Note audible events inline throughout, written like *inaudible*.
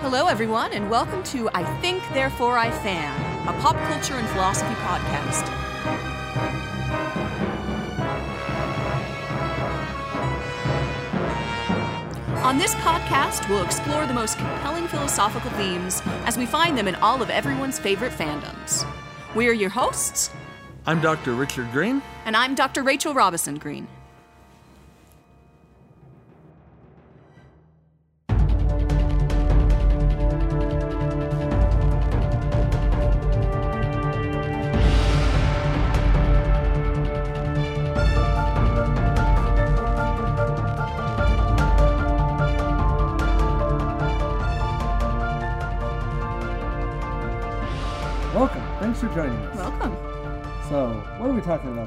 Hello, everyone, and welcome to I Think, Therefore I Fan, a pop culture and philosophy podcast. On this podcast, we'll explore the most compelling philosophical themes as we find them in all of everyone's favorite fandoms. We are your hosts, I'm Dr. Richard Green. and I'm Dr. Rachel Robison Green.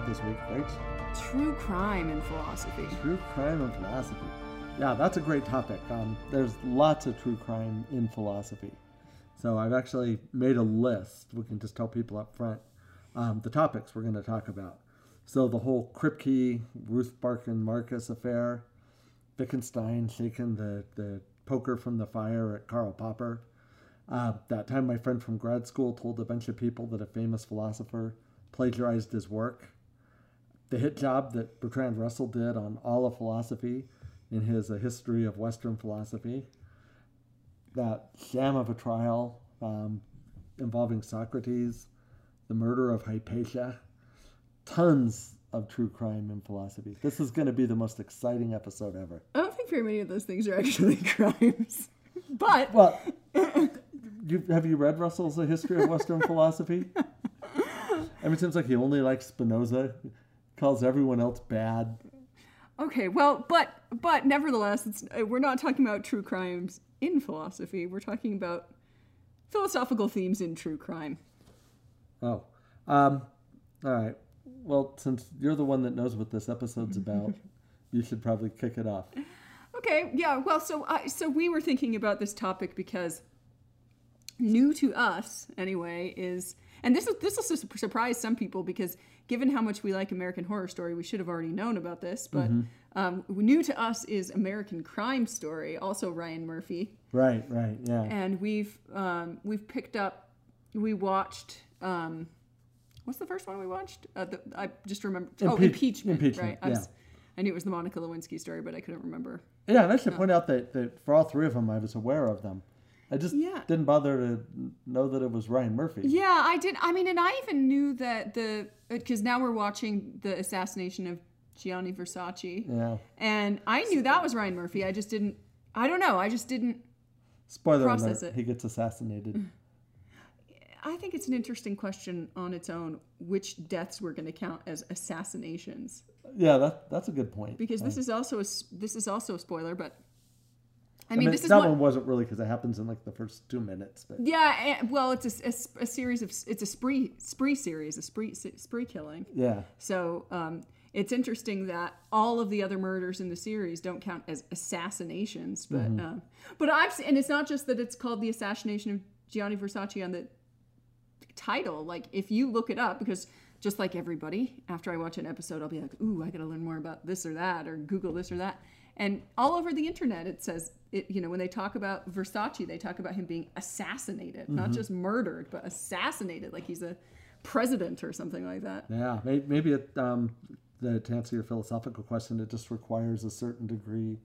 This week, Rach? True crime and philosophy. True crime and philosophy. Yeah, that's a great topic. Um, there's lots of true crime in philosophy. So, I've actually made a list. We can just tell people up front um, the topics we're going to talk about. So, the whole Kripke, Ruth Barcan Marcus affair, Wittgenstein shaking the, the poker from the fire at Karl Popper. Uh, that time, my friend from grad school told a bunch of people that a famous philosopher plagiarized his work. The hit job that Bertrand Russell did on all of philosophy in his A History of Western Philosophy. That sham of a trial um, involving Socrates, the murder of Hypatia. Tons of true crime in philosophy. This is going to be the most exciting episode ever. I don't think very many of those things are actually *laughs* crimes. *laughs* But Well, you, have you read Russell's A History of Western Philosophy? *laughs* I mean, it seems like he only likes Spinoza, calls everyone else bad. okay, well, but but nevertheless, it's uh, we're not talking about true crimes in philosophy. We're talking about philosophical themes in true crime. Oh, um, all right. Well, since you're the one that knows what this episode's *laughs* about, you should probably kick it off. Okay, yeah. Well, so I so we were thinking about this topic because new to us anyway is and this is this will surprise some people because given how much we like American Horror Story, we should have already known about this. But um, new to us is American Crime Story, also Ryan Murphy. Right, right, yeah. and we've um, we've picked up. We watched. Um, what's the first one we watched? Uh, the, I just remember. oh, impeachment. impeachment, Right. I, was, yeah. I knew it was the Monica Lewinsky story, but I couldn't remember. Yeah, and I should point out that, that for all three of them, I was aware of them. I just Yeah. didn't bother to know that it was Ryan Murphy. Yeah, I did. I mean, and I even knew that the uh, because now we're watching the assassination of Gianni Versace, Yeah. and I knew that was Ryan Murphy. I just didn't. I don't know. I just didn't. Spoiler Process alert, it. he gets assassinated. I think it's an interesting question on its own. Which deaths we're going to count as assassinations? Yeah, that, that's a good point. because this is also a this is also a spoiler, but I I mean, mean, this is that one wasn't really because it happens in like the first two minutes. But Yeah, and, well, it's a series of it's a spree spree series, a spree spree killing. yeah, So um, it's interesting that all of the other murders in the series don't count as assassinations, but Mm-hmm. um, but I've and it's not just that it's called the assassination of Gianni Versace on the title. Like if you look it up, because just like everybody, after I watch an episode, I'll be like, ooh, I got to learn more about this or that, or Google this or that. And all over the internet, it says, it, you know, when they talk about Versace, they talk about him being assassinated, not just murdered, but assassinated, like he's a president or something like that. yeah. Maybe, it, um, the, to answer your philosophical question, it just requires a certain degree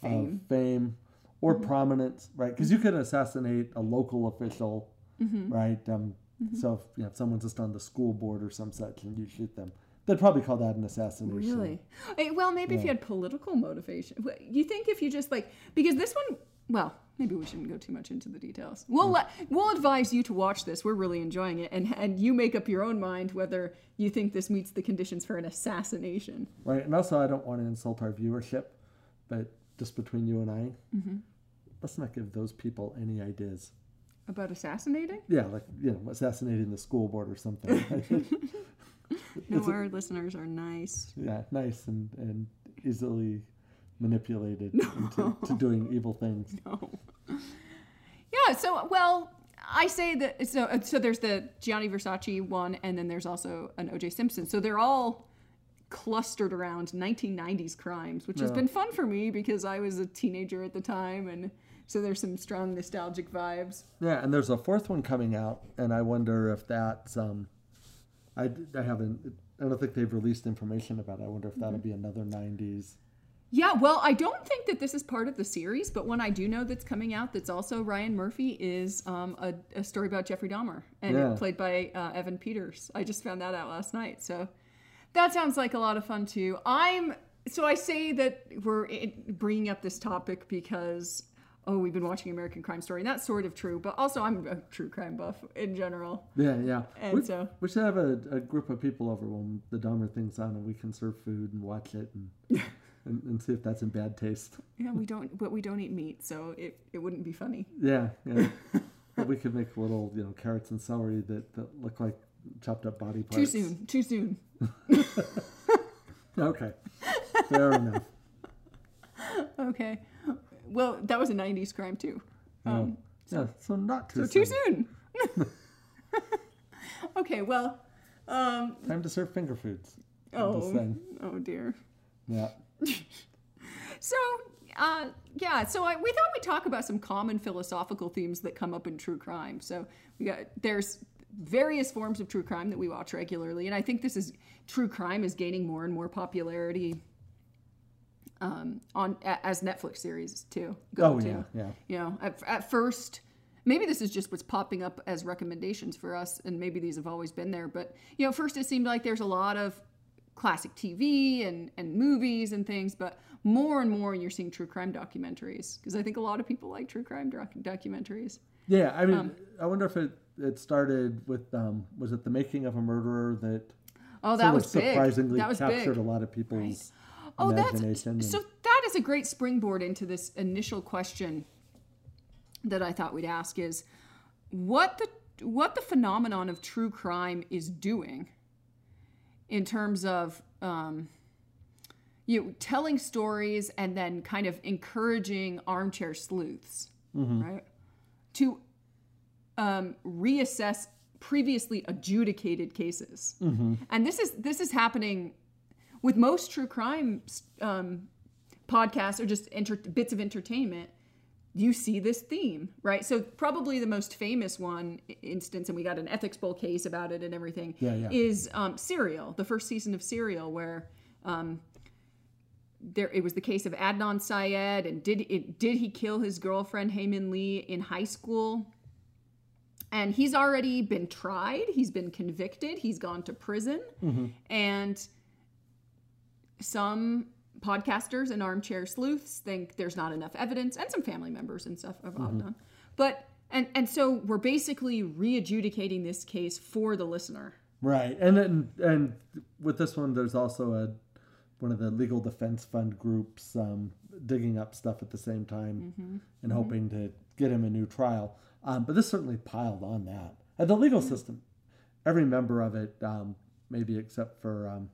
Fame. of fame or prominence, right? Because you could assassinate a local official, right? Um, So if you know, if someone's just on the school board or some such, and you shoot them, they'd probably call that an assassination. Really? Eh, Well, maybe if you had political motivation. You think if you just like because this one, well, maybe we shouldn't go too much into the details. We'll let, we'll advise you to watch this. We're really enjoying it, and and you make up your own mind whether you think this meets the conditions for an assassination. Right. And also, I don't want to insult our viewership, but just between you and I, Mm-hmm. let's not give those people any ideas. About assassinating? Yeah, like you know, assassinating the school board or something. *laughs* *laughs* *laughs* No, our listeners are nice. yeah, nice and, and easily manipulated *laughs* into to doing evil things. *laughs* No. Yeah. So well, I say that so. uh, So there's the Gianni Versace one, and then there's also an O.J. Simpson. So they're all clustered around 1990s crimes, which has been fun for me because I was a teenager at the time, and so there's some strong nostalgic vibes. Yeah, and there's a fourth one coming out, and I wonder if that's. Um, I, I haven't. I don't think they've released information about. it. I wonder if that'll be another '90s. Yeah, well, I don't think that this is part of the series, but one I do know that's coming out that's also Ryan Murphy is um, a, a story about Jeffrey Dahmer, and Yeah. played by uh, Evan Peters. I just found that out last night, so that sounds like a lot of fun too. I'm so I say that we're bringing up this topic because oh, we've been watching American Crime Story, and that's sort of true, but also I'm a true crime buff in general. Yeah, yeah. And we, so- we should have a, a group of people over when the Dahmer thing's on, and we can serve food and watch it and *laughs* and, and see if that's in bad taste. Yeah, we don't, but we don't eat meat, so it, it wouldn't be funny. Yeah, yeah. *laughs* But we could make little, you know, carrots and celery that, that look like chopped up body parts. Too soon, too soon. *laughs* Okay, fair enough. Okay. Well, that was a 90s crime too. Um, Yeah, so not too so too soon. soon. *laughs* okay, well, um, Time to serve finger foods. Oh, oh dear. Yeah. *laughs* So, uh, yeah, so I, we thought we'd talk about some common philosophical themes that come up in true crime. So we got there's various forms of true crime that we watch regularly, and I think this is true crime is gaining more and more popularity um, on as Netflix series too. go Oh to. yeah, yeah. You know, at, at first, maybe this is just what's popping up as recommendations for us, and maybe these have always been there. But you know, first it seemed like there's a lot of classic TV and and movies and things, but more and more you're seeing true crime documentaries because I think a lot of people like true crime doc- documentaries. Yeah, I mean, Um, I wonder if it it started with um, was it the making of a murderer that Oh, that sort was of big. surprisingly That was captured big. a lot of people's Oh, that's so. That is a great springboard into this initial question that I thought we'd ask: is what the what the phenomenon of true crime is doing in terms of um, you know, telling stories and then kind of encouraging armchair sleuths, right, to um, reassess previously adjudicated cases. And this is this is happening with most true crime um, podcasts or just enter- bits of entertainment. You see this theme, right? So probably the most famous one instance, and we got an ethics bowl case about it and everything, Yeah, yeah. is um, Serial, the first season of Serial, where um, there it was the case of Adnan Syed, and did it did he kill his girlfriend Hae Min Lee in high school? And he's already been tried. He's been convicted. He's gone to prison, and some podcasters and armchair sleuths think there's not enough evidence, and some family members and stuff of Adnan. But and and so we're basically re-adjudicating this case for the listener. Right, and then and with this one, there's also a one of the legal defense fund groups um, digging up stuff at the same time and hoping to get him a new trial. Um, but this certainly piled on that. And the legal system, every member of it, um, maybe except for um,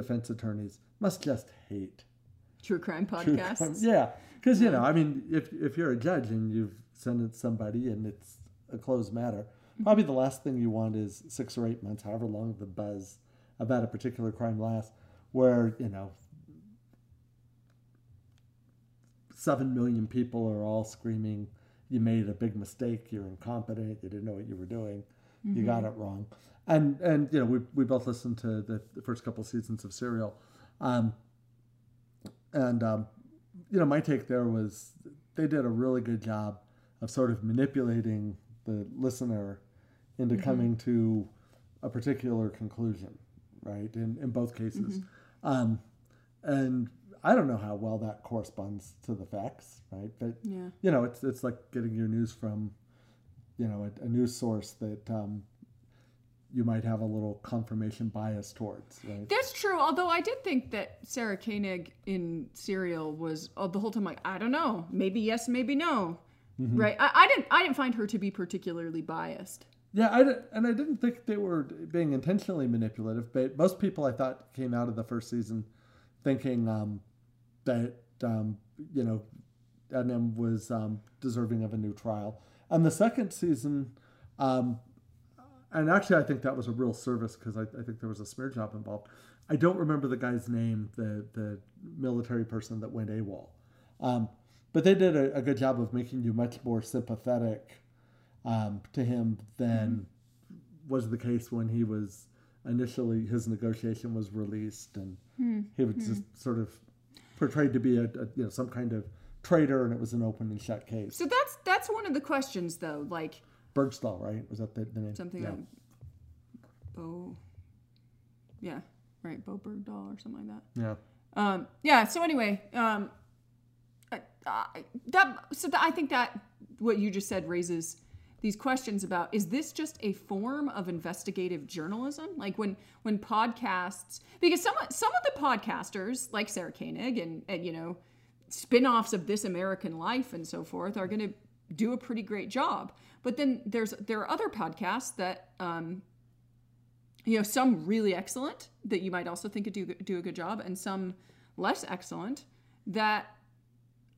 defense attorneys, must just hate True crime true podcasts. crime. Yeah, because you know, I mean, if if you're a judge and you've sentenced somebody and it's a closed matter, mm-hmm. probably the last thing you want is six or eight months, however long the buzz about a particular crime lasts, where you know seven million people are all screaming, "You made a big mistake. You're incompetent. You didn't know what you were doing. You got it wrong." And and you know, we we both listened to the, the first couple seasons of Serial. Um, and um, you know, my take there was they did a really good job of sort of manipulating the listener into coming to a particular conclusion, right? In in both cases, um, and I don't know how well that corresponds to the facts, right? But Yeah. you know, it's it's like getting your news from, you know, a, a news source that um, you might have a little confirmation bias towards, right? That's true. Although I did think that Sarah Koenig in Serial was oh, the whole time like I don't know, maybe yes, maybe no, right? I, I didn't I didn't find her to be particularly biased. Yeah, I, and I didn't think they were being intentionally manipulative, but most people I thought came out of the first season thinking um, that, um, you know, Adnan was um, deserving of a new trial. And the second season, um, and actually I think that was a real service because I, I think there was a smear job involved. I don't remember the guy's name, the the military person that went AWOL. Um, but they did a, a, good job of making you much more sympathetic um, to him than mm-hmm. was the case when he was initially his negotiation was released, and mm-hmm. he was just sort of portrayed to be a, a, you know some kind of traitor, and it was an open and shut case. So that's that's one of the questions, though. Like Bergstall, right? Was that the, the name? Something yeah. like Bowe. Yeah, right. Bowe Bergdahl or something like that. Yeah. Um, yeah. So anyway, um, I, I, that so that, I think that what you just said raises these questions about is this just a form of investigative journalism like when when podcasts because some some of the podcasters like Sarah Koenig and, and you know spin-offs of this American life and so forth are going to do a pretty great job. But then there's there are other podcasts that um, you know some really excellent that you might also think could do do a good job and some less excellent that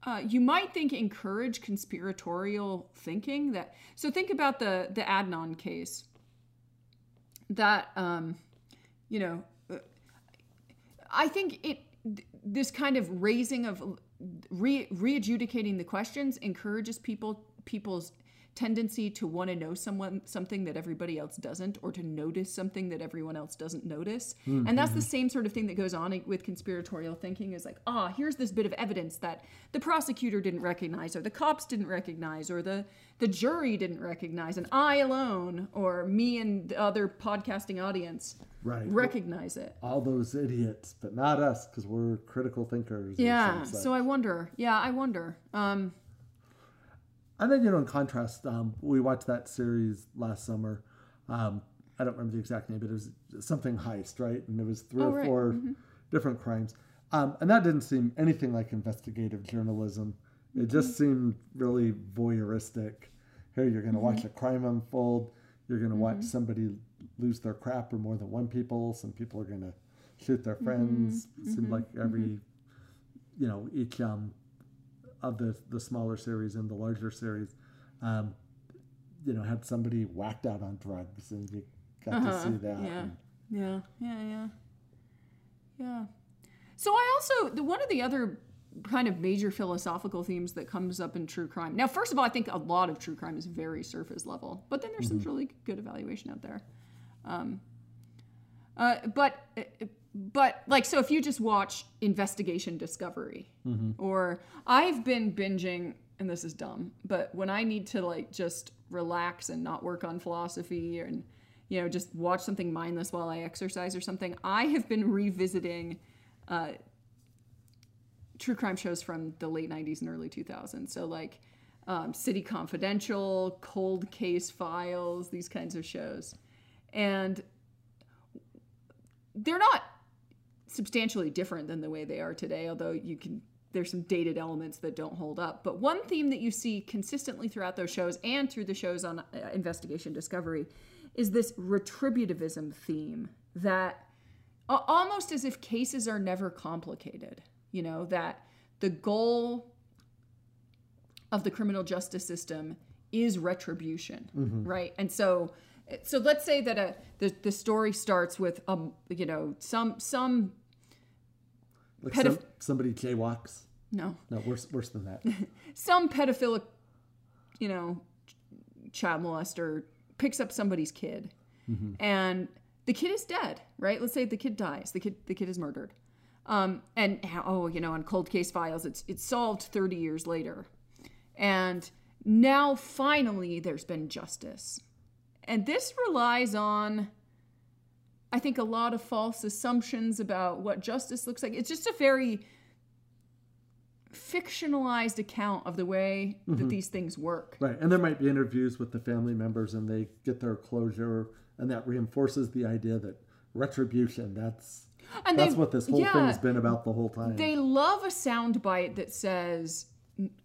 uh, you might think encourage conspiratorial thinking that so think about the the adnan case that um, you know uh, i think it this kind of raising of re, re-adjudicating the questions encourages people people's tendency to want to know someone something that everybody else doesn't or to notice something that everyone else doesn't notice. Mm-hmm. and that's the same sort of thing that goes on with conspiratorial thinking is like ah oh, here's this bit of evidence that the prosecutor didn't recognize or the cops didn't recognize or the the jury didn't recognize and i alone or me and the other podcasting audience right. Recognize it. all those idiots but not us because we're critical thinkers yeah so i wonder. Yeah i wonder. Um and then, you know, in contrast, um, we watched that series last summer. Um, I don't remember the exact name, but it was something heist, right? And it was three oh, or right. 4 mm-hmm. different crimes. Um, and that didn't seem anything like investigative journalism. It mm-hmm. just seemed really voyeuristic. Here, you're going to mm-hmm. watch a crime unfold. You're going to watch mm-hmm. somebody lose their crap, or more than one people. Some people are going to shoot their friends. It seemed mm-hmm. like every, mm-hmm. you know, each um, of the the smaller series and the larger series, um, you know, had somebody whacked out on drugs, and you got uh-huh. to see that. Yeah, and, yeah, yeah, yeah, yeah. So I also the, one of the other kind of major philosophical themes that comes up in true crime. Now, first of all, I think a lot of true crime is very surface level, but then there's mm-hmm. some really good evaluation out there. Um, uh, but uh, but like so if you just watch investigation discovery mm-hmm. or i've been binging and this is dumb but when i need to like just relax and not work on philosophy and you know just watch something mindless while i exercise or something i have been revisiting uh, true crime shows from the late 90s and early 2000s so like um, city confidential cold case files these kinds of shows and they're not substantially different than the way they are today, although you can there's some dated elements that don't hold up. But one theme that you see consistently throughout those shows and through the shows on uh, investigation discovery is this retributivism theme that almost as if cases are never complicated, you know, that the goal of the criminal justice system is retribution, mm-hmm. right? And so so let's say that a the, the story starts with um you know some some like pedoph- some, somebody jaywalks. No. No, worse worse than that. *laughs* some pedophilic, you know, child molester picks up somebody's kid, mm-hmm. and the kid is dead. Right? Let's say the kid dies. The kid the kid is murdered. Um, and oh, you know, on cold case files, it's it's solved 30 years later, and now finally there's been justice, and this relies on I think a lot of false assumptions about what justice looks like. It's just a very fictionalized account of the way mm-hmm. that these things work. Right. And there might be interviews with the family members and they get their closure and that reinforces the idea that retribution that's and that's what this whole yeah, thing's been about the whole time. They love a soundbite that says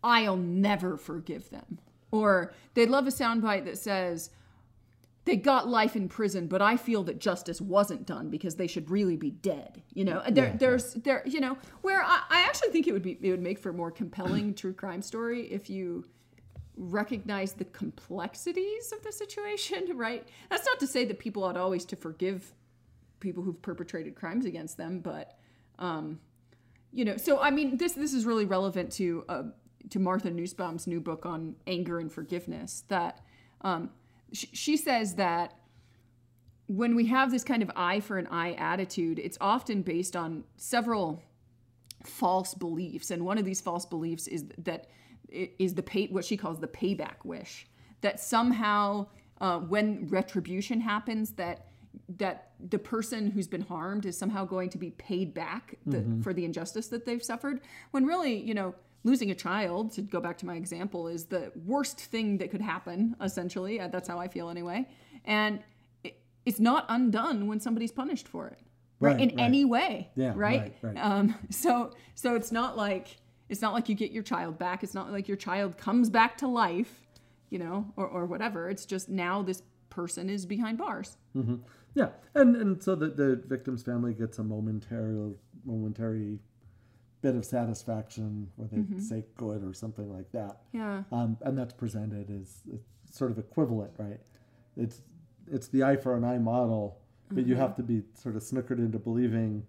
I'll never forgive them. Or they love a soundbite that says they got life in prison, but I feel that justice wasn't done because they should really be dead. You know, there, yeah, there's there, you know, where I, I, actually think it would be it would make for a more compelling true crime story if you recognize the complexities of the situation. *laughs* Right? That's not to say that people ought always to forgive people who've perpetrated crimes against them, but um, you know, so I mean, this this is really relevant to uh, to Martha Nussbaum's new book on anger and forgiveness. That um, sh- she says that when we have this kind of eye for an eye attitude, it's often based on several false beliefs, and one of these false beliefs is that is the pay what she calls the payback wish. That somehow uh, when retribution happens that that the person who's been harmed is somehow going to be paid back the, mm-hmm. for the injustice that they've suffered. When really you know losing a child to go back to my example is the worst thing that could happen essentially. Uh, that's how i feel anyway. And it, it's not undone when somebody's punished for it. Right, right in right. any way yeah right, right, Um, so so it's not like it's not like you get your child back. It's not like your child comes back to life you know or, or whatever. It's just now this person is behind bars. Mm-hmm. yeah and and so the, the victim's family gets a momentary momentary bit of satisfaction or they mm-hmm. say good or something like that. Yeah. Um, and that's presented as sort of equivalent, right? It's it's the eye for an eye model, but mm-hmm. you have to be sort of snickered into believing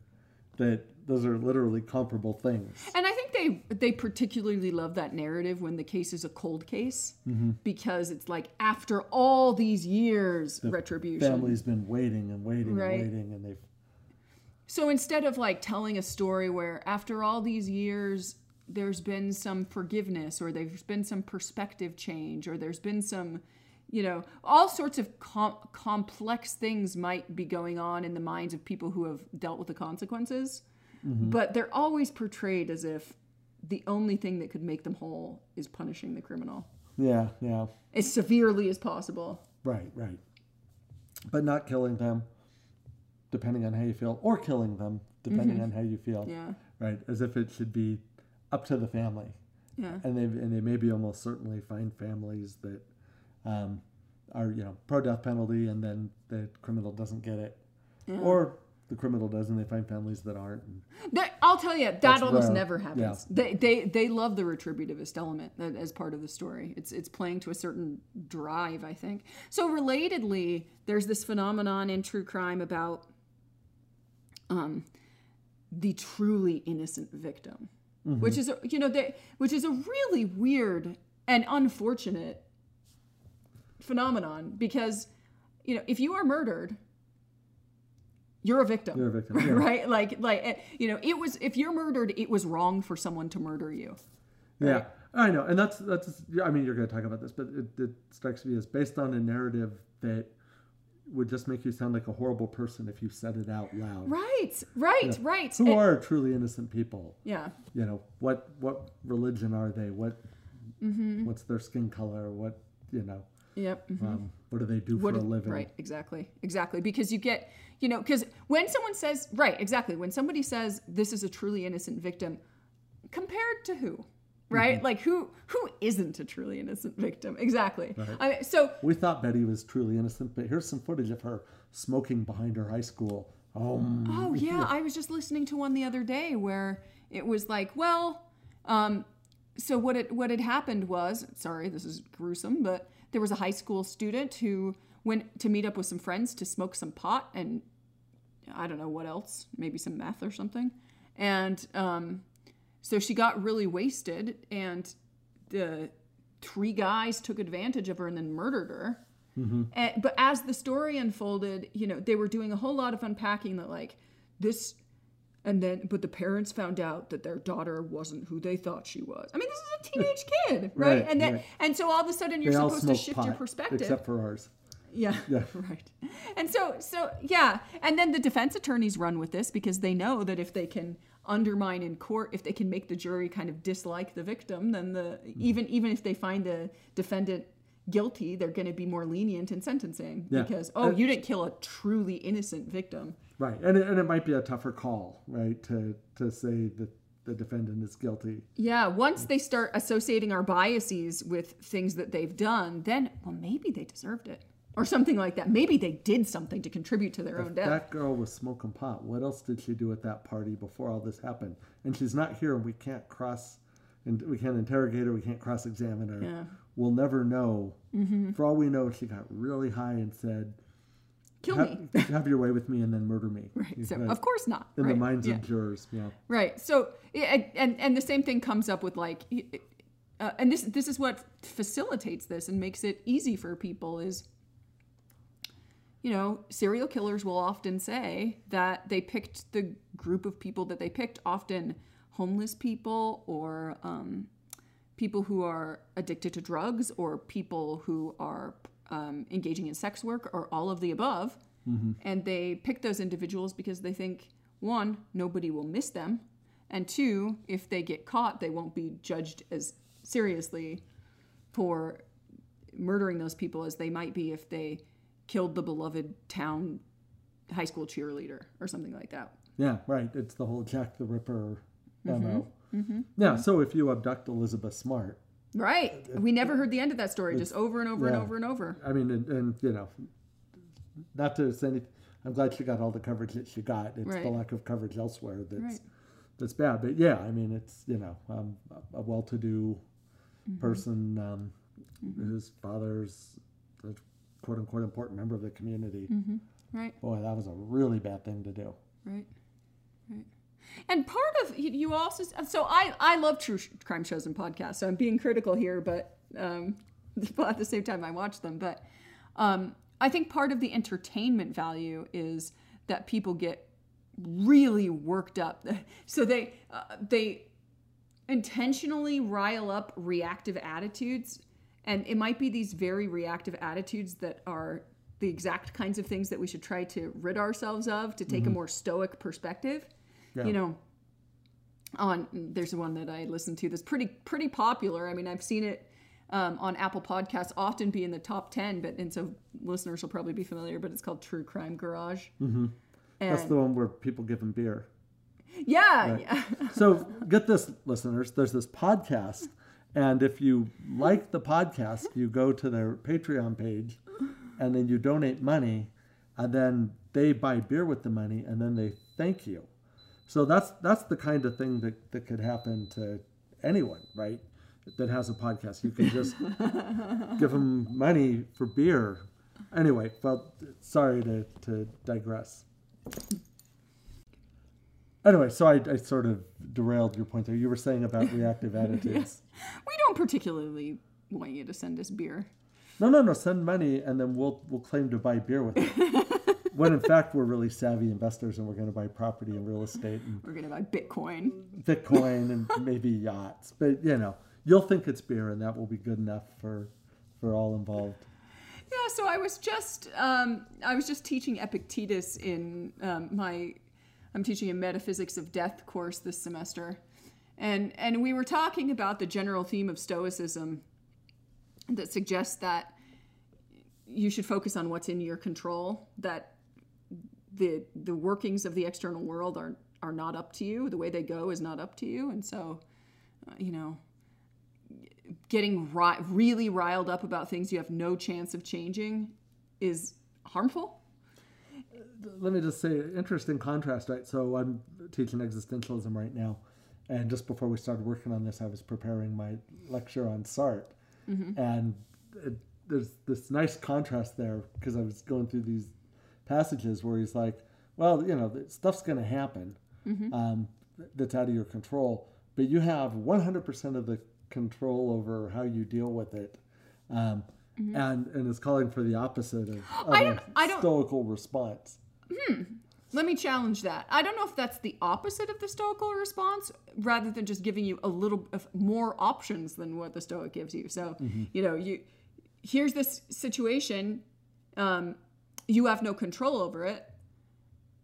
that those are literally comparable things. And I think they they particularly love that narrative when the case is a cold case mm-hmm. because it's like after all these years the retribution. Family's been waiting and waiting right. and waiting and they've so instead of like telling a story where after all these years there's been some forgiveness or there's been some perspective change or there's been some you know all sorts of com- complex things might be going on in the minds of people who have dealt with the consequences mm-hmm. but they're always portrayed as if the only thing that could make them whole is punishing the criminal. Yeah yeah. As severely as possible. Right right. But not killing them depending on how you feel, or killing them depending mm-hmm. on how you feel. Yeah. Right. As if it should be up to the family. Yeah. And they and they maybe almost certainly find families that um, are you know pro death penalty, and then the criminal doesn't get it, yeah. or the criminal does, and they find families that aren't. That, I'll tell you, that almost rare. never happens. Yeah. They, they they love the retributivist element as part of the story. It's it's playing to a certain drive, I think. So relatedly, there's this phenomenon in true crime about um, the truly innocent victim, mm-hmm. which is a, you know they, which is a really weird and unfortunate phenomenon because you know if you are murdered you're a victim you're a victim yeah. *laughs* right like like eh, you know it was if you're murdered it was wrong for someone to murder you right? yeah i know and that's that's i mean you're going to talk about this but it, it strikes me as based on a narrative that would just make you sound like a horrible person if you said it out loud. Right, right, you know, right. Who are truly innocent people? Yeah. You know what? What religion are they? What? Mm-hmm. What's their skin color? What? You know. Yep. Mm-hmm. Um, what do they do what for a living? Right. Exactly. Exactly. Because you get, you know, because when someone says, right, exactly, when somebody says this is a truly innocent victim, compared to who? Right? Mm-hmm. Like who who isn't a truly innocent victim? Exactly. Right. I mean, so we thought Betty was truly innocent, but here's some footage of her smoking behind her high school. Um, oh yeah, I was just listening to one the other day where it was like, well, um, so what it what had happened was, sorry, this is gruesome, but there was a high school student who went to meet up with some friends to smoke some pot and I don't know what else, maybe some meth or something, and um, so she got really wasted, and the three guys took advantage of her and then murdered her. Mm-hmm. And, but as the story unfolded, you know, they were doing a whole lot of unpacking that, like, this and then but the parents found out that their daughter wasn't who they thought she was. I mean this is a teenage *laughs* kid right, right and then right. and so all of a sudden you're they supposed to shift pot, your perspective. except for ours. Yeah, *laughs* yeah. Right and so so yeah. And then the defense attorneys run with this because they know that if they can undermine in court if they can make the jury kind of dislike the victim then the hmm. even even if they find the defendant guilty they're going to be more lenient in sentencing. Yeah. because uh, oh and, you didn't kill a truly innocent victim. Right and it, and it might be a tougher call right to to say that the defendant is guilty. Yeah once hmm. they start associating our biases with things that they've done then well maybe they deserved it or something like that. Maybe they did something to contribute to their if own death. That girl was smoking pot. What else did she do at that party before all this happened? And she's not here, and we can't cross, and we can't interrogate her. We can't cross-examine her. Yeah. We'll never know. Mm-hmm. For all we know, she got really high and said, kill have, me. *laughs* have your way with me and then murder me. Right. You So of course not. in right? the minds yeah. of jurors, yeah. Right. So and and the same thing comes up with like, uh, and this this is what facilitates this and makes it easy for people is. You know, serial killers will often say that they picked the group of people that they picked, often homeless people or um, people who are addicted to drugs or people who are um, engaging in sex work or all of the above. And they pick those individuals because they think, one, nobody will miss them. And two, if they get caught, they won't be judged as seriously for murdering those people as they might be if they killed the beloved town high school cheerleader or something like that. Yeah, right. It's the whole Jack the Ripper Mm-hmm. MO. Yeah, so if you abduct Elizabeth Smart, Right. We never heard the end of that story, just over and over and over and over. I mean, and, and you know, not to say anything, I'm glad she got all the coverage that she got. It's the lack of coverage elsewhere that's Right. that's bad. But yeah, I mean, it's you know, um, a, well-to-do Mm-hmm. person um, whose father's quote unquote important member of the community. Mm-hmm. Right. Boy, that was a really bad thing to do. Right. Right. And part of you- also so I I love true crime shows and podcasts. So I'm being critical here, but um, *laughs* but at the same time I watch them. But um, I think part of the entertainment value is that people get really worked up. *laughs* So they uh, they intentionally rile up reactive attitudes and it might be these very reactive attitudes that are the exact kinds of things that we should try to rid ourselves of to take a more stoic perspective Yeah. you know on there's one that i listened to that's pretty pretty popular i mean i've seen it um, on apple podcasts often be in the top 10 but and so listeners will probably be familiar but it's called true crime garage mm-hmm. That's the one where people give him beer. yeah, yeah *laughs* So get this, listeners. There's this podcast, and if you like the podcast, you go to their Patreon page, and then you donate money, and then they buy beer with the money, and then they thank you. So that's that's the kind of thing that, that could happen to anyone, right? That has a podcast. You can just *laughs* give them money for beer. Anyway, well, sorry to, to digress. Anyway, so I, I sort of derailed your point there. You were saying about reactive attitudes. *laughs* yes. we don't particularly want you to send us beer No, no, no. Send money, and then we'll we'll claim to buy beer with it. *laughs* when in fact we're really savvy investors, and we're going to buy property and real estate and we're gonna buy bitcoin Bitcoin and *laughs* maybe yachts. But you know, you'll think it's beer, and that will be good enough for for all involved. Yeah, so I was just um, I was just teaching Epictetus in um, my I'm teaching a metaphysics of death course this semester, and and we were talking about the general theme of Stoicism that suggests that you should focus on what's in your control, that the the workings of the external world are are not up to you, the way they go is not up to you, and so uh, you know getting ri- really riled up about things you have no chance of changing is harmful. Let me just say, interesting contrast, right? So I'm teaching existentialism right now, and just before we started working on this, I was preparing my lecture on Sartre, and it, there's this nice contrast there because I was going through these passages where he's like, "Well, you know, stuff's going to happen um, that's out of your control, but you have 100% of the control over how you deal with it." Um, And, and is calling for the opposite of, *gasps* of I don't- I don't- stoical response. Let me challenge that. I don't know if that's the opposite of the Stoical response, rather than just giving you a little more options than what the Stoic gives you. So, you know, you here's this situation, um, you have no control over it.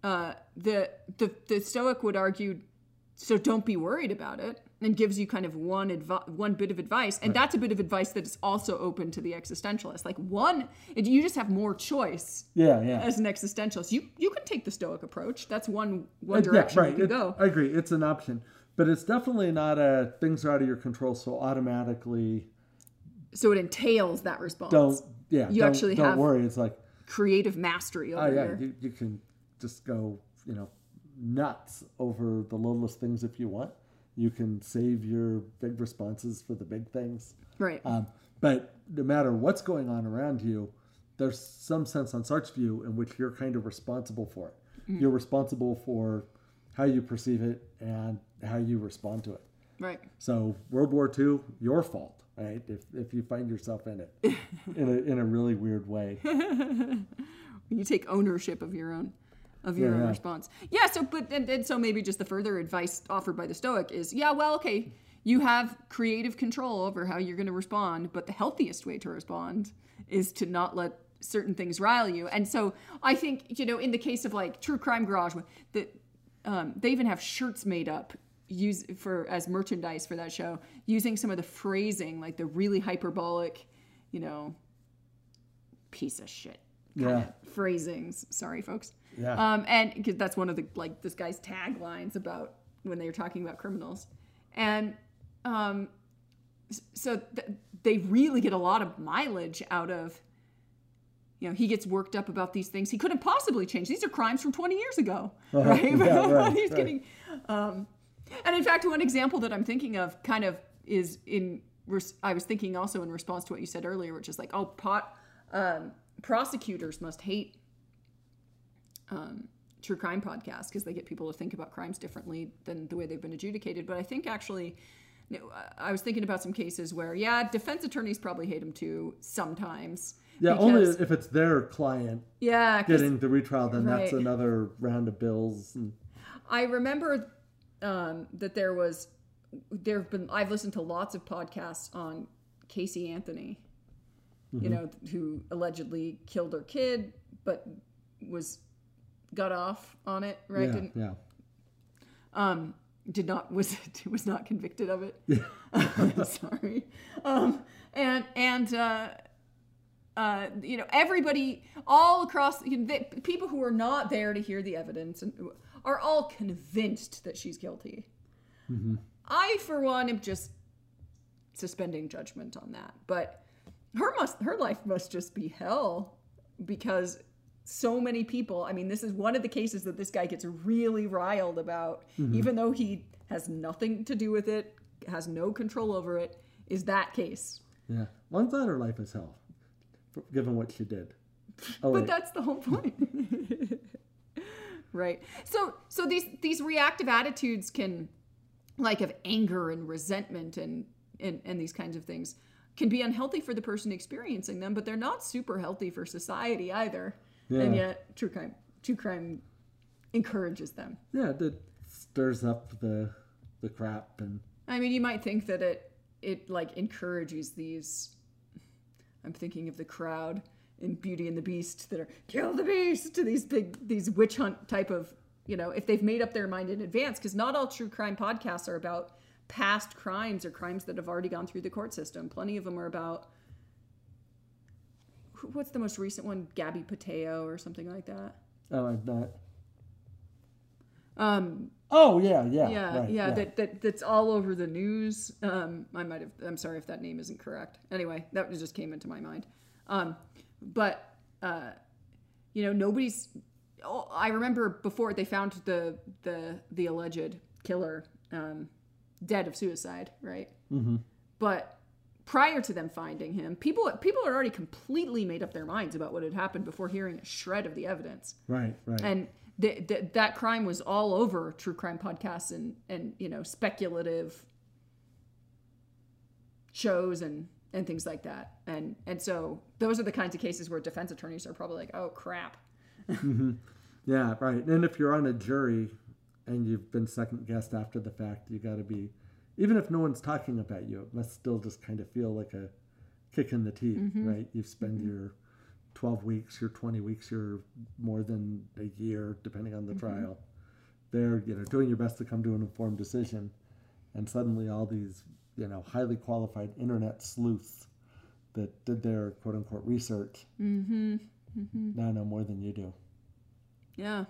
Uh, the the the Stoic would argue, so don't be worried about it, and gives you kind of one advi- one bit of advice, and that's a bit of advice that is also open to the existentialist. Like one, you just have more choice Yeah, yeah. as an existentialist. You you can take the Stoic approach. That's one one direction yeah, right. you can It- go. I agree. It's an option, but it's definitely not a things are out of your control, so automatically So it entails that response. don't. Yeah, You don't, actually don't have worry. It's like, creative mastery oh, over oh yeah, you, you can just go, you know, nuts over the littlest things if you want. You can save your big responses for the big things. right. Um, but no matter what's going on around you, there's some sense on Sartre's view in which you're kind of responsible for it. You're responsible for how you perceive it and how you respond to it. Right. So World War II, your fault, right? If, if you find yourself in it *laughs* in a, in a really weird way. *laughs* you take ownership of your own of your Yeah, own yeah. response yeah so but and, and so maybe just the further advice offered by the stoic is yeah well okay you have creative control over how you're going to respond but the healthiest way to respond is to not let certain things rile you and so i think you know in the case of like true crime garage that um, they even have shirts made up use for as merchandise for that show using some of the phrasing like the really hyperbolic you know piece of shit Yeah. of phrasings. Sorry, folks. Yeah. Um, and because that's one of the like this guy's taglines about when they were talking about criminals, and um, so th- they really get a lot of mileage out of. You know, he gets worked up about these things he couldn't possibly change. These are crimes from 20 years ago, right? *laughs* Yeah, right, *laughs* He's right. getting, um, and in fact, one example that I'm thinking of kind of is in. res- I was thinking also in response to what you said earlier, which is like, oh, pot um, prosecutors must hate um, true crime podcasts because they get people to think about crimes differently than the way they've been adjudicated. But I think actually, you know, I was thinking about some cases where, yeah, defense attorneys probably hate them too sometimes. Yeah, only if it's their client Yeah, getting the retrial, then that's another round of bills. And, I remember um, that there was there have been I've listened to lots of podcasts on Casey Anthony, you know, who allegedly killed her kid, but was got off on it, right? yeah, Didn't, yeah. um, did not *laughs* was was not convicted of it. Yeah. *laughs* Sorry, um, and and uh, uh, you know everybody all across you know, the, people who are not there to hear the evidence and are all convinced that she's guilty. I, for one, am just suspending judgment on that. But her must her life must just be hell because so many people i mean this is one of the cases that this guy gets really riled about mm-hmm. even though he has nothing to do with it has no control over it is that case Yeah. Well, I'm glad her life is hell, given what she did. *laughs* Oh, but wait. that's the whole point *laughs* right so so these these reactive attitudes can like of anger and resentment and and, and these kinds of things can be unhealthy for the person experiencing them but they're not super healthy for society either and yet true crime true crime encourages them yeah, that stirs up the the crap and I mean, you might think that it it like encourages these. I'm thinking of the crowd in Beauty and the Beast that are kill the beast to these big these witch hunt type of you know if they've made up their mind in advance because not all true crime podcasts are about past crimes or crimes that have already gone through the court system. Plenty of them are about what's the most recent one, Gabby Petito or something like that. oh, I'm not. Um, Oh yeah, yeah, yeah, right, yeah, that, that that's all over the news. Um, I might have. I'm sorry if that name isn't correct. Anyway, that just came into my mind. Um, but uh, you know, nobody's. Oh, I remember before they found the the the alleged killer um, dead of suicide, right? Mm-hmm. But prior to them finding him, people people had already completely made up their minds about what had happened before hearing a shred of the evidence right, right. and th- th- that crime was all over true crime podcasts and and you know speculative shows and and things like that and and so those are the kinds of cases where defense attorneys are probably like oh crap mm-hmm. Yeah, right. And if you're on a jury and you've been second guessed after the fact, you got to be, even if no one's talking about you, it must still just kind of feel like a kick in the teeth, mm-hmm. right? You've spent mm-hmm. your 12 weeks, your 20 weeks, your more than a year, depending on the mm-hmm. trial. They're, you know, doing your best to come to an informed decision. And suddenly all these, you know, highly qualified internet sleuths that did their quote unquote research now know more than you do. yeah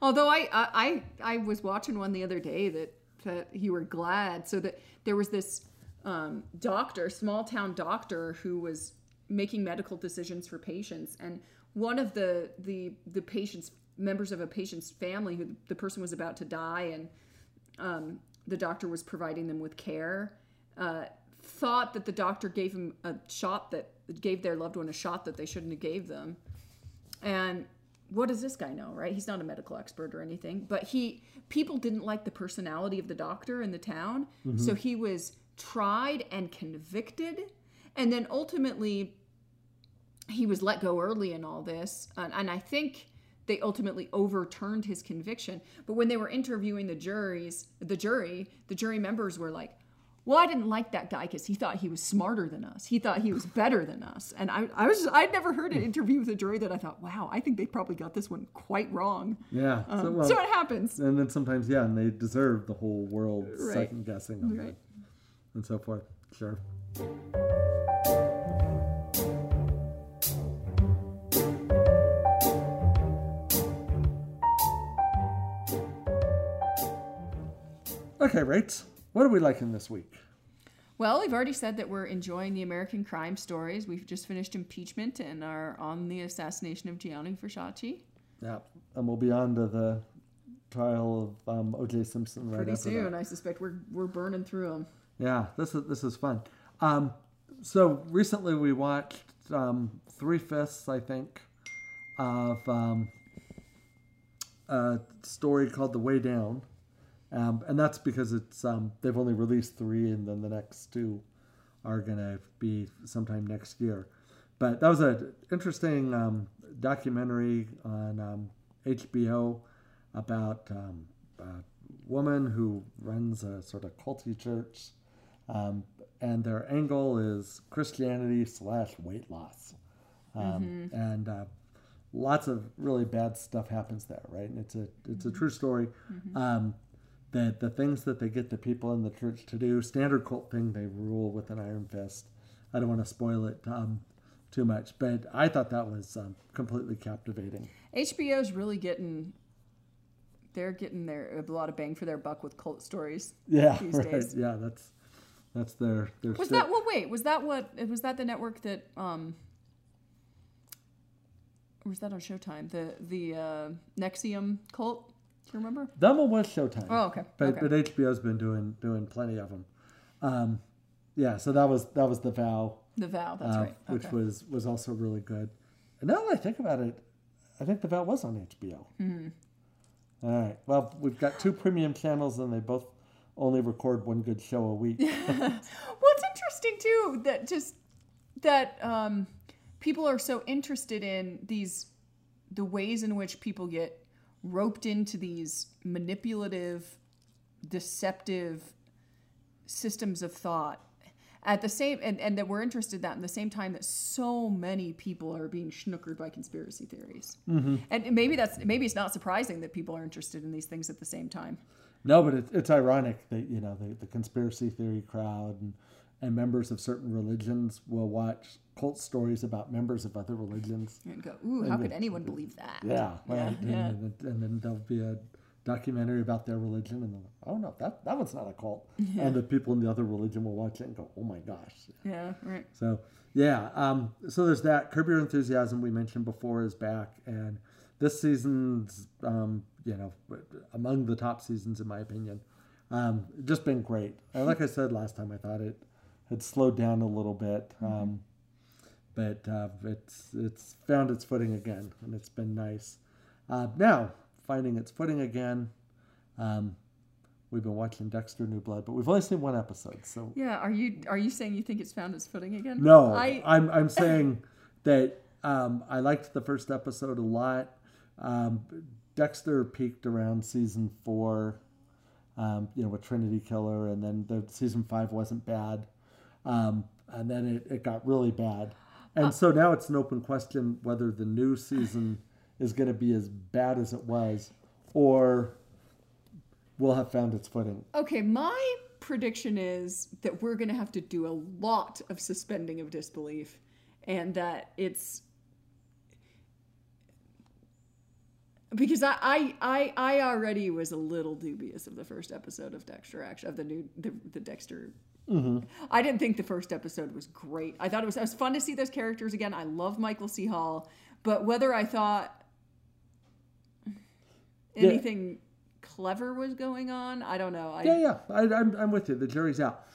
although I, I i i was watching one the other day that that you were glad so that there was this um, doctor small town doctor who was making medical decisions for patients and one of the the the patient's members of a patient's family who the person was about to die and um, the doctor was providing them with care uh, thought that the doctor gave him a shot that gave their loved one a shot that they shouldn't have gave them. And what does this guy know, right? He's not a medical expert or anything, but he people didn't like the personality of the doctor in the town, mm-hmm. so he was tried and convicted, and then ultimately he was let go early in all this, and, and I think they ultimately overturned his conviction. But when they were interviewing the juries, the jury, the jury members were like, "Well, I didn't like that guy because he thought he was smarter than us. He thought he was better than us." And I, I was, I'd never heard an interview with a jury that I thought, "Wow, I think they probably got this one quite wrong." Yeah. so, Um, well, so it happens. and then sometimes, yeah, and they deserve the whole world Right. second guessing them Right. and so forth. Sure. Okay, rates. What are we liking this week? Well, we've already said that we're enjoying the American crime stories. We've just finished impeachment and are on the assassination of Gianni Versace. Yeah, and we'll be on to the trial of um, O.J. Simpson right Pretty soon, that. I suspect we're we're burning through them. Yeah, this is this is fun. Um, so recently we watched um, three fifths, I think, of um, a story called "The Way Down," um, and that's because it's um, they've only released three, and then the next two are gonna be sometime next year. But that was an interesting um, documentary on um, HBO about um, a woman who runs a sort of culty church, um, and their angle is Christianity slash weight loss, um, and uh, lots of really bad stuff happens there, right? And it's a it's a true story. Um, the the things that they get the people in the church to do, standard cult thing, they rule with an iron fist. I don't want to spoil it um, too much, but I thought that was um, completely captivating. HBO's really getting they're getting their a lot of bang for their buck with cult stories. Yeah, These right. days. Yeah, that's that's their their. Was shit. that well wait, was that what was that the network that um or was that on Showtime? The the uh NXIVM cult? Do you remember? That one was Showtime. Oh, okay, But okay. but HBO's been doing doing plenty of them. Um, yeah, so that was that was the vow, The Vow, that's uh, right. which was was also really good. And now that I think about it, I think the vow was on HBO. Hmm. All right. Well, we've got two premium channels, and they both only record one good show a week. *laughs* Well, it's interesting too that just that um, people are so interested in these the ways in which people get roped into these manipulative, deceptive systems of thought. At the same and, and that we're interested in that in the same time that so many people are being schnookered by conspiracy theories. Mm-hmm. And maybe that's maybe it's not surprising that people are interested in these things at the same time. No, but it, it's ironic that you know the, the conspiracy theory crowd and and members of certain religions will watch cult stories about members of other religions. And go, ooh, how could anyone believe that? Yeah, right. And, yeah. And, and then there'll be a documentary about their religion, and they're like, "Oh no, that that one's not a cult." And the people in the other religion will watch it and go, "Oh my gosh!" Yeah, right. So yeah, um, so there's that. Curb Your Enthusiasm we mentioned before is back, and this season's um, you know among the top seasons in my opinion. Um, just been great. And like I said last time, I thought it had slowed down a little bit, um, but uh, it's it's found its footing again, and it's been nice. Uh, now finding its footing again. Um, we've been watching Dexter New Blood, but we've only seen one episode, so Yeah, are you are you saying you think it's found its footing again? no, I I, am I'm *laughs* saying that um, I liked the first episode a lot. Um, Dexter peaked around season four, um, you know, with Trinity Killer, and then the season five wasn't bad, um, and then it, it got really bad, and so now it's an open question whether the new season is going to be as bad as it was, or will have found its footing. okay, my prediction is that we're going to have to do a lot of suspending of disbelief and that it's because I, I I I already was a little dubious of the first episode of Dexter actually of the new the, the Dexter Mm-hmm. I didn't think the first episode was great. I thought it was, it was fun to see those characters again. I love Michael C. Hall, but whether I thought Yeah. anything clever was going on, I don't know. I, Yeah, yeah, I, I'm, I'm with you. The jury's out.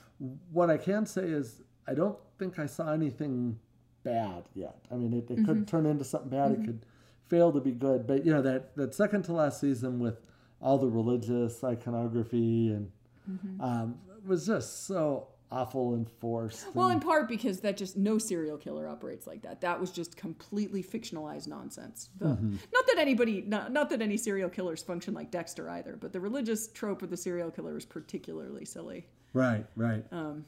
what I can say is I don't think I saw anything bad yet. I mean, it, it could mm-hmm. turn into something bad. It mm-hmm. could fail to be good. But you know that that second to last season with all the religious iconography and um, was just so awful and forced. Well, in part because that just no serial killer operates like that. That was just completely fictionalized nonsense. The- Mm-hmm. Not that anybody, not, not that any serial killers function like Dexter either, but the religious trope of the serial killer is particularly silly. Right, right. Um,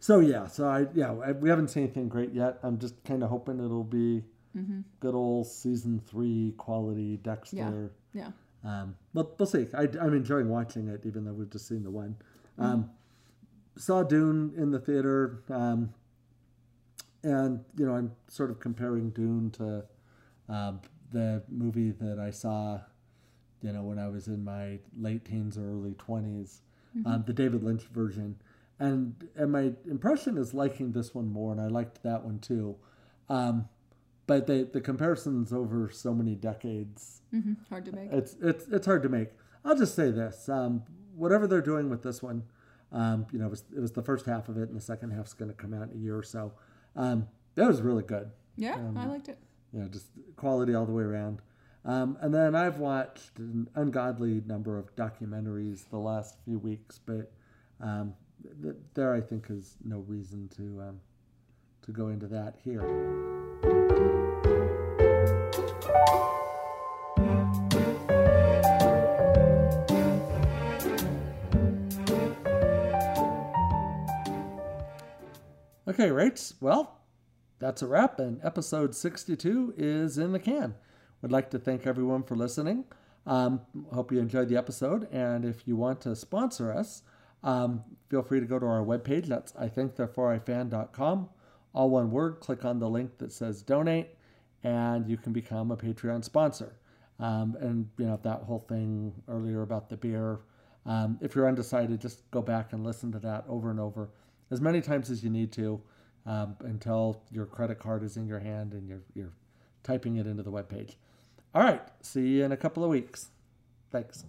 So yeah, so I yeah I, we haven't seen anything great yet. I'm just kind of hoping it'll be good old season three quality Dexter. yeah. Um, but we'll see. I, I'm enjoying watching it, even though we've just seen the one. Um, saw Dune in the theater, um, and you know I'm sort of comparing Dune to um, the movie that I saw, you know, when I was in my late teens or early 20s, um, the David Lynch version. And and my impression is liking this one more, and I liked that one too. Um, but the the comparisons over so many decades hmm Hard to make. it's it's it's hard to make. I'll just say this: um, whatever they're doing with this one, um, you know, it was, it was the first half of it, and the second half's going to come out in a year or so. Um, that was really good. yeah, um, I liked it. You know, just quality all the way around. Um, and then I've watched an ungodly number of documentaries the last few weeks, but um, th- there I think is no reason to um, to go into that here. Okay, rates. Well, that's a wrap, and episode 62 is in the can. We'd like to thank everyone for listening. Um, hope you enjoyed the episode, and if you want to sponsor us, um, feel free to go to our webpage. That's I think fan.com. All one word. Click on the link that says donate, and you can become a Patreon sponsor. Um, and you know that whole thing earlier about the beer. Um, if you're undecided, just go back and listen to that over and over as many times as you need to um, until your credit card is in your hand and you're, you're typing it into the web page. All right, see you in a couple of weeks. Thanks.